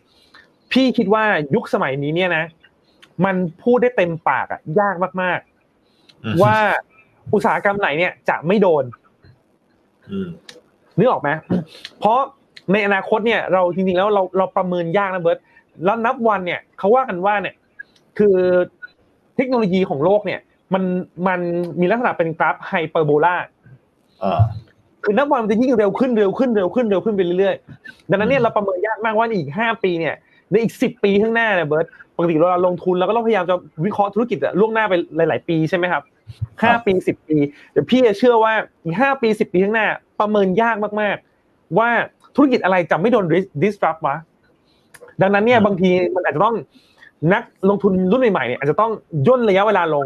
พี่คิดว่ายุคสมัยนี้เนี่ยนะ มันพูดได้เต็มปากอะ ยากมากอืมๆว่าอุตสาหกรรมไหนเนี่ยจะไม่โดนอืมนึกออกไหมเพราะในอนาคตเนี่ย เราจริงๆแล้วเราเราประเมินยากนะเบิร์ตแล้วนับวันเนี่ยเขาว่ากันว่าเนี่ย คือเทคโนโลยีของโลกเนี่ย มันมันมีลักษณะเป็นกราฟไฮเปอร์โบลาเออคือนับวันมันจะยิ่งเร็วขึ้นเร็วขึ้นเร็วขึ้นเร็วขึ้นไปเรื่อยๆ ดังนั้นเนี่ยเราประเมินยากมากว่าในอีกห้าปีเนี่ยในอีกสิบปีข้างหน้าเนี่ยเบิร์ต ปกติเราลงทุนเราก็ต้องพยายามจะวิเคราะห์ธุรกิจอะล่วงหน้าไปหลาย ๆ ปีใช่ไหมครับห้าปีสิบปีเดี๋ยวพี่จะเชื่อว่าอีกห้าปีสิบปีข้างหน้า ประเมินยากมาก ๆ ว่าธุรกิจอะไรจะไม่โดน disrupt วะดังนั้นเนี่ยบางทีมันอาจจะต้องนักลงทุนรุ่นใหม่ ๆ เนี่ยอาจจะต้องย่นระยะเวลาลง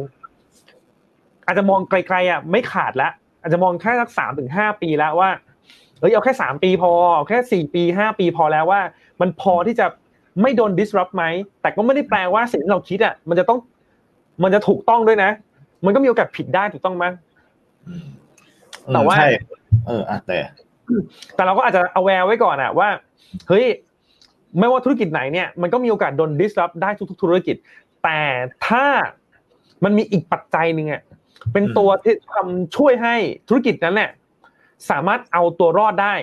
อาจจะมองไกล ๆ อะ ไม่ขาดแล้วอาจจะมองแค่สักสามถึงห้าปีแล้วว่าเฮ้ยเอาแค่สามปีพอเอาแค่สี่ปีห้าปีพอแล้วว่า มันพอที่จะ ไม่โดน disrupt ไหมแต่ก็ไม่ได้แปลว่าสิ่งที่เราคิดอะมันจะต้องมันจะถูกต้องด้วยนะ มันก็มีโอกาสผิดได้ถูกต้องไหมแต่ว่าเอออะแต่แต่เราก็อาจจะ aware ไว้ก่อนอะว่าเฮ้ยไม่ว่าธุรกิจไหนเนี่ยมันก็มีโอกาสโดน disrupt ได้ทุก ๆ ธุรกิจ แต่ถ้ามันมีอีกปัจจัยหนึ่งอะเป็นตัวที่ทำช่วยให้ธุรกิจนั้นเนี่ยสามารถเอาตัวรอดได้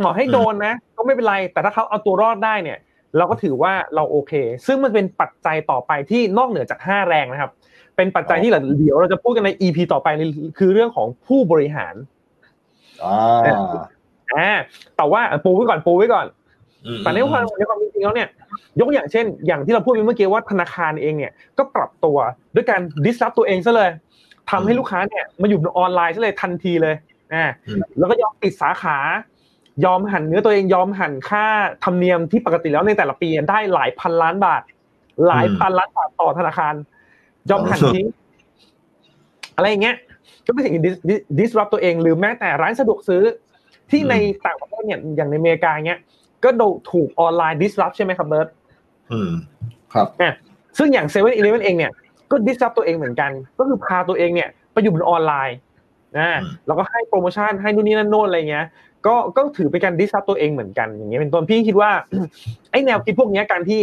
หมอให้โดนนะ ก็ไม่เป็นไร แต่ถ้าเขาเอาตัวรอดได้เนี่ย เราก็ถือว่าเราโอเค ซึ่งมันเป็นปัจจัยต่อไปที่นอกเหนือจากห้าแรงนะครับ เป็นปัจจัยที่เดี๋ยวเราจะพูดกันใน EP ต่อไปคือเรื่องของผู้บริหารอ่าอ่าแต่ว่าปูไว้ก่อนปูไว้ก่อนแต่ในความในความจริงแล้วเนี่ย ยกอย่างเช่น อย่างที่เราพูดไปเมื่อกี้ว่าธนาคารเองเนี่ยก็ปรับตัวด้วยการดิสรับตัวเองซะเลยทำให้ลูกค้าเนี่ยมาอยู่ออนไลน์ซะเลยทันทีเลยอ่าแล้วก็ยอมปิดสาขา ยอมหันเนื้อตัวเองยอมหันค่าธรรมเนียมที่ปกติแล้วในแต่ละปีได้หลายพันล้านบาท หลายพันล้านบาทต่อธนาคาร ยอมหันทิ้งอะไรอย่างเงี้ย ก็เป็นสิ่งที่ดิสรับตัวเองหรือแม้แต่ร้านสะดวกซื้อ ที่ในต่างประเทศเนี่ยอย่างในอเมริกาเงี้ย ก็โดถูกออนไลน์ disrupt ใช่ไหมครับเบิร์ตอืม ครับซึ่งอย่างเซเว่นอีเลฟเว่นเองเนี่ยก็ disrupt ตัวเองเหมือนกัน ก็คือพาตัวเองเนี่ยไปอยู่บนออนไลน์ นะแล้วก็ให้โปรโมชั่นให้นู่นนี่นั่นโน่นอะไรเงี้ยก็ก็ถือเป็นการ disrupt ตัวเองเหมือนกันอย่างเงี้ยเป็นต้นพี่คิดว่าไอ้แนวคิดพวกนี้การที่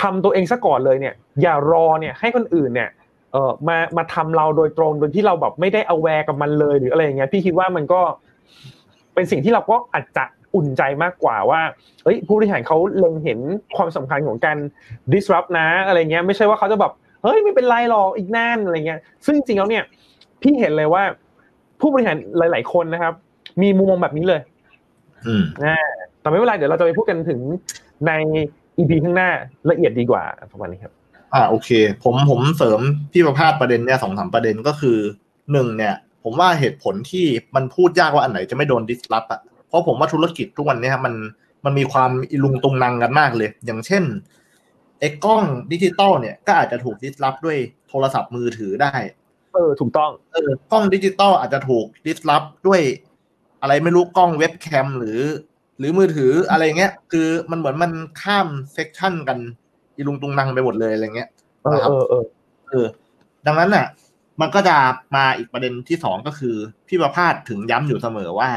ทำตัวเองซะก่อนเลยเนี่ย อย่ารอเนี่ยให้คนอื่นเนี่ยเออมามาทำเราโดยตรงโดยที่เราแบบไม่ได้ aware กับมันเลยหรืออะไรอย่างเงี้ยพี่คิดว่ามันก็เป็นสิ่งที่เราก็อาจจะอุ่นใจมากกว่าว่าเฮ้ยผู้บริหารเขาเล็งเห็นความสำคัญของการ disrupt นะ อะไรเงี้ยไม่ใช่ว่าเขาจะแบบเฮ้ยไม่เป็นไรหรอกอีกนานอะไรเงี้ยซึ่งจริงๆแล้วเนี่ยพี่เห็นเลยว่า ผู้บริหารหลาย ๆ คนนะครับ มีมุมมองแบบนี้เลยอืมนะแต่ไม่เป็นไรเดี๋ยวเราจะไปพูดกันถึงใน EP ข้างหน้าละเอียดดีกว่าประมาณนี้ครับ อ่าโอเค ผมผมเสริมพี่ประภาสประเด็นเนี่ยสองสามประเด็นก็คือหนึ่งเนี่ย ผมว่าเหตุผลที่มันพูดยากว่าอันไหนจะไม่โดน disrupt อะเพราะผมว่าธุรกิจทุกวันนี้มันมันมีความอิลุงตุงนังกันมากเลย อย่างเช่นไอ้กล้องดิจิตอลเนี่ยก็อาจจะถูก disrupt ด้วยโทรศัพท์มือถือได้ เออถูกต้องเออกล้องดิจิตอลอาจจะถูก disrupt ด้วย อะไรไม่รู้กล้องเว็บแคมหรือ หรือมือถืออะไรเงี้ย คือมันเหมือนมันข้าม section กันอิลุงตุงนังไปหมดเลยอะไรเงี้ยเออเออเออเออดังนั้นน่ะ มันก็จะมาอีกประเด็นที่สองก็คือ พี่ประพาสถึงย้ำอยู่เสมอว่า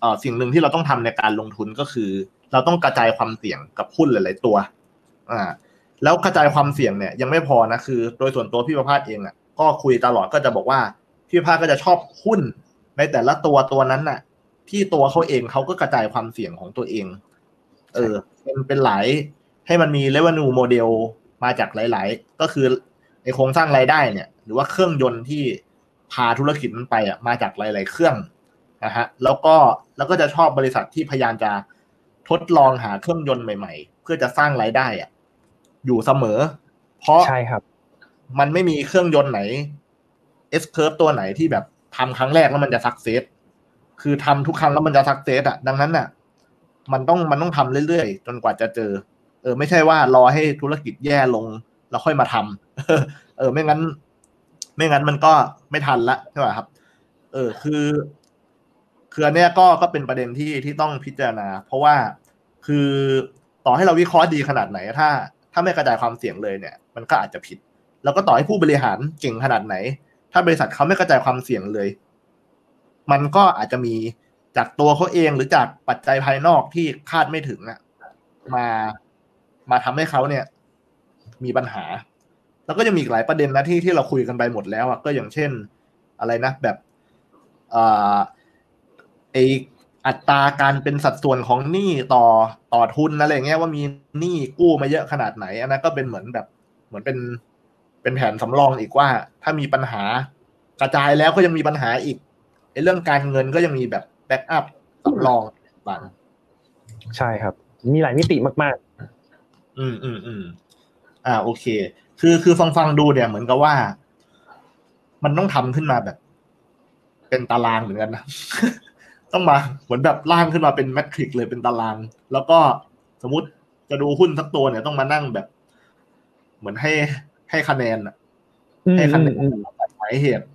เออสิ่งหนึ่งที่เราต้องทำในการลงทุนก็คือ เราต้องกระจายความเสี่ยงกับหุ้นหลาย ๆ ตัว อ่า แล้วกระจายความเสี่ยงเนี่ย ยังไม่พอนะคือ โดยส่วนตัวพี่ประพาสเองอะ ก็คุยตลอดก็จะบอกว่าพี่ประพาสก็จะชอบหุ้นในแต่ละตัวตัวนั้นน่ะ ที่ตัวเขาเองเขาก็กระจายความเสี่ยงของตัวเอง เออเป็นเป็นหลายให้มันมี revenue model มาจากหลาย ๆ ก็คือในโครงสร้างรายได้เนี่ย หรือว่าเครื่องยนต์ที่พาธุรกิจมันไปอะมาจากหลาย ๆ เครื่องนะฮะแล้วก็แล้วก็จะชอบบริษัทที่พยายามจะทดลองหาเครื่องยนต์ใหม่ ๆ เพื่อจะสร้างรายได้อะอยู่เสมอ เพราะใช่ครับ มันไม่มีเครื่องยนต์ไหน S curve ตัวไหนที่แบบทำครั้งแรกแล้วมันจะสักเซสคือทำทุกครั้งแล้วมันจะสักเซสอะ ดังนั้นน่ะ มันต้องมันต้องทำเรื่อยๆ จนกว่าจะเจอ เออ ไม่ใช่ว่ารอให้ธุรกิจแย่ลงแล้วค่อยมาทำเออ ไม่งั้น ไม่งั้นมันก็ไม่ทันละใช่ป่ะครับ เออ คือคืออันเนี้ยก็ก็เป็นประเด็นที่ที่ต้องพิจารณา เพราะว่าคือต่อให้เราวิเคราะห์ดีขนาดไหน ถ้า ถ้าไม่กระจายความเสี่ยงเลยเนี่ย มันก็อาจจะผิด แล้วก็ต่อให้ผู้บริหารเก่งขนาดไหน ถ้าบริษัทเขาไม่กระจายความเสี่ยงเลย มันก็อาจจะมีจากตัวเขาเองหรือจากปัจจัยภายนอกที่คาดไม่ถึงอะมามาทำให้เขาเนี่ย มีปัญหา แล้วก็จะมีอีกหลายประเด็นนะที่ที่เราคุยกันไปหมดแล้วอะก็อย่างเช่น อะไรนะแบบอ่าไออัตราการเป็นสัดส่วนของหนี้ต่อต่อทุนอะไรเงี้ยว่ามีหนี้กู้มาเยอะขนาดไหนอันนั้นก็เป็นเหมือนแบบเหมือนเป็น เป็นแผนสำรองอีกว่า ถ้ามีปัญหากระจายแล้วก็ยังมีปัญหาอีกไอ้เรื่องการเงินก็ยังมีแบบแบ็กอัพสำรองบางใช่ครับ มีหลายมิติมากอืมอืมอืมอ่า โอเค คือคือฟังฟังดูเนี่ยเหมือนกับว่า มันต้องทำขึ้นมาแบบ เป็นตารางเหมือนกันนะต้องมาเหมือนแบบร่างขึ้นมาเป็นแมทริกเลยเป็นตาราง แล้วก็สมมติจะดูหุ้นสักตัวเนี่ยต้องมานั่งแบบ เหมือนให้ ให้คะแนนอะอืมให้คะแนนอืมหมายเหตุ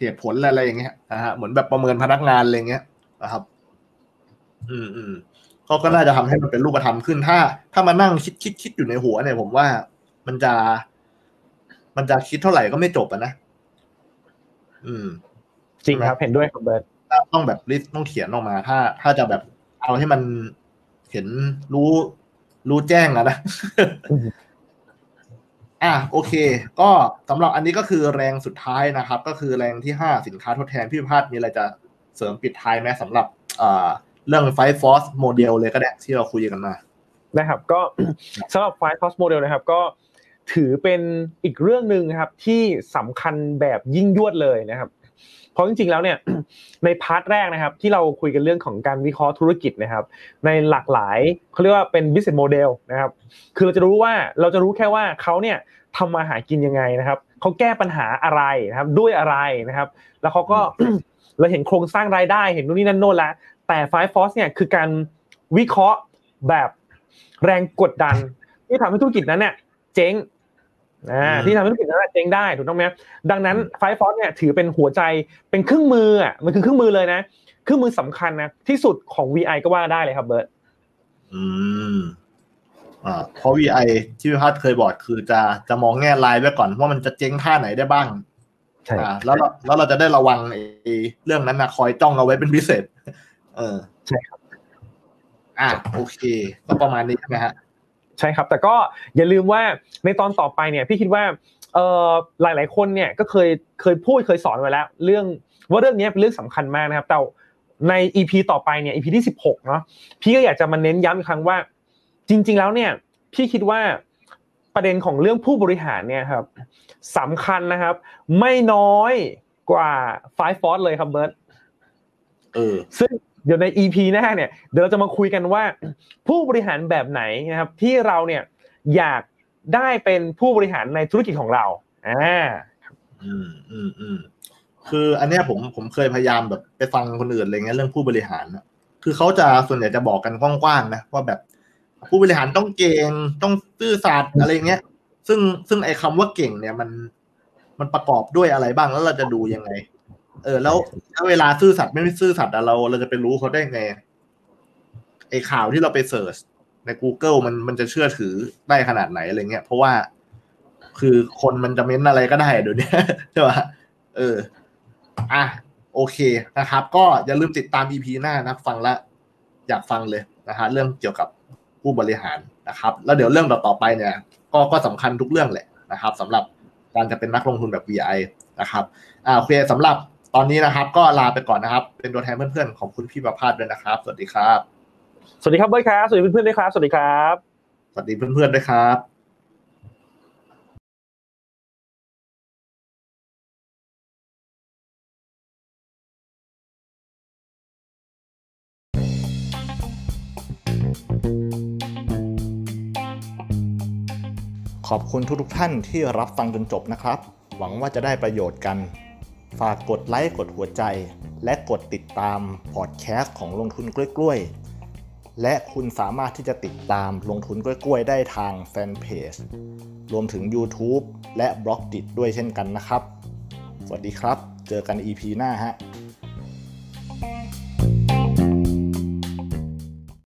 เหตุผลอะไรอย่างเงี้ยนะฮะเหมือนแบบประเมินพนักงานอะไรเงี้ยนะครับ อืมอืมก็ก็น่าจะทำให้มันเป็นรูปธรรมขึ้นถ้า ถ้ามานั่งคิดคิดคิดอยู่ในหัวเนี่ยผมว่ามันจะ มันจะคิดเท่าไหร่ก็ไม่จบอะนะอืม จริงครับเห็นด้วยครับเบิร์ตต้องแบบ list ต้องเขียนออกมา ถ้า ถ้าจะแบบเอาให้มันเห็นรู้รู้แจ้งอะนะ อะโอเค ก็สำหรับอันนี้ก็คือแรงสุดท้ายนะครับ ก็คือแรงที่ห้าสินค้าทดแทนพี่พิพาทมีอะไรจะเสริมปิดท้ายไหมสำหรับเอ่อเรื่อง Five Forces Model เลยก็ได้ที่เราคุยกันมานะครับ ก็สำหรับ Five Forces Model นะครับ ก็ถือเป็นอีกเรื่องหนึ่งนะครับที่สำคัญแบบยิ่งยวดเลยนะครับ เพราะจริงๆแล้วเนี่ยใน part แรกนะครับ ที่เราคุยกันเรื่องของการวิเคราะห์ธุรกิจนะครับ ในหลากหลายเขาเรียกว่าเป็น business model นะครับ คือเราจะรู้ว่าเราจะรู้แค่ว่าเขาเนี่ยทำมาหากินยังไงนะครับเขาแก้ปัญหาอะไรนะครับ ด้วยอะไรนะครับ แล้วเขาก็เราเห็นโครงสร้างรายได้เห็นนู่นนี่นั่นโน่นแล้วแต่ Five Forces เนี่ยคือการวิเคราะห์แบบแรงกดดันที่ทำให้ธุรกิจนั้นเนี่ยเจ๊ง อ่าอืมที่ทำให้ธุรกิจนั้นนะเจ๊งได้ถูกต้องไหมดังนั้นไฟฟอสเนี่ยถือเป็นหัวใจเป็นเครื่องมืออะมันคือเครื่องมือเลยนะเครื่องมือสำคัญนะที่สุดของ VI ก็ว่าได้เลยครับเบิร์ตอืมอ่าเพราะ VI ที่พี่พัฒน์เคยบอกคือจะจะมองแง่ลายไว้ก่อนว่ามันจะเจ๊งท่าไหนได้บ้างใช่อ่าแล้วเราแล้วเราจะได้ระวังไอ้เรื่องนั้นนะคอยจ้องเอาไว้เป็นพิเศษ เออใช่ครับอ่าโอเค ก็ประมาณนี้ใช่ไหมฮะ ใช่ครับ แต่ก็อย่าลืมว่าในตอนต่อไปเนี่ยพี่คิดว่าเอ่อหลายๆคนเนี่ยก็เคยเคยพูดเคยสอนไว้แล้ว เรื่องว่าเรื่องนี้เป็นเรื่องสำคัญมากนะครับแต่ใน EP ต่อไปเนี่ย EP ที่ 16เนาะพี่ก็อยากจะมาเน้นย้ำอีกครั้งว่า จริง ๆ แล้วเนี่ย พี่คิดว่าประเด็นของเรื่องผู้บริหารเนี่ยครับสำคัญนะครับ ไม่น้อยกว่า Five Force เลยครับเบิร์ตเออซึ่ง เดี๋ยวใน EP หน้าเนี่ยเดี๋ยวเราจะมาคุยกันว่า ผู้บริหารแบบไหนนะครับ ที่เราเนี่ยอยากได้เป็นผู้บริหารในธุรกิจของเราอ่าอืมอืมอืมคืออันเนี้ยผมผมเคยพยายามแบบไปฟังคนอื่นอะไรเงี้ยเรื่องผู้บริหารนะคือเขาจะส่วนใหญ่จะบอกกันกว้างๆนะว่าแบบผู้บริหารต้องเก่งต้องซื่อสัตย์อะไรเงี้ย ซึ่งซึ่งไอ้คำว่าเก่งเนี่ยมันมันประกอบด้วยอะไรบ้างแล้วเราจะดูยังไง เออ แล้วถ้าเวลาซื่อสัตย์ไม่ไม่ซื่อสัตย์เราเราจะไปรู้เขาได้ไงไอ้ข่าวที่เราไปเสิร์ชใน Google มันมันจะเชื่อถือได้ขนาดไหนอะไรเงี้ยเพราะว่าคือคนมันจะเม้นอะไรก็ได้เดี๋ยวนี้ใช่ป่ะเออ อะ โอเคนะครับ ก็อย่าลืมติดตาม EP หน้านะ ฟังล้วอยากฟังเลยนะฮะเรื่องเกี่ยวกับผู้บริหารนะครับ แล้วเดี๋ยวเรื่องต่อไปเนี่ย ก็ก็สำคัญทุกเรื่องแหละนะครับสำหรับการจะเป็นนักลงทุนแบบ VI นะครับ อ่าโอเคสำหรับ ตอนนี้นะครับก็ลาไปก่อนนะครับ เป็นตัวแทนเพื่อนๆของคุณพี่ประภาสด้วยนะครับ สวัสดีครับ สวัสดีครับเบิร์ตครับ สวัสดีเพื่อนๆด้วยครับ สวัสดีครับ สวัสดีเพื่อนๆด้วยครับขอบคุณทุกๆท่านที่รับฟังจนจบนะครับ หวังว่าจะได้ประโยชน์กัน ฝากกดไลค์กดหัวใจ และกดติดตามพอดแคสต์ของลงทุนกล้วยๆ และคุณสามารถที่จะติดตามลงทุนกล้วยๆ ได้ทางแฟนเพจรวมถึง YouTube และบล็อกดิด้วยเช่นกันนะครับ สวัสดีครับ เจอกัน EP หน้าฮะ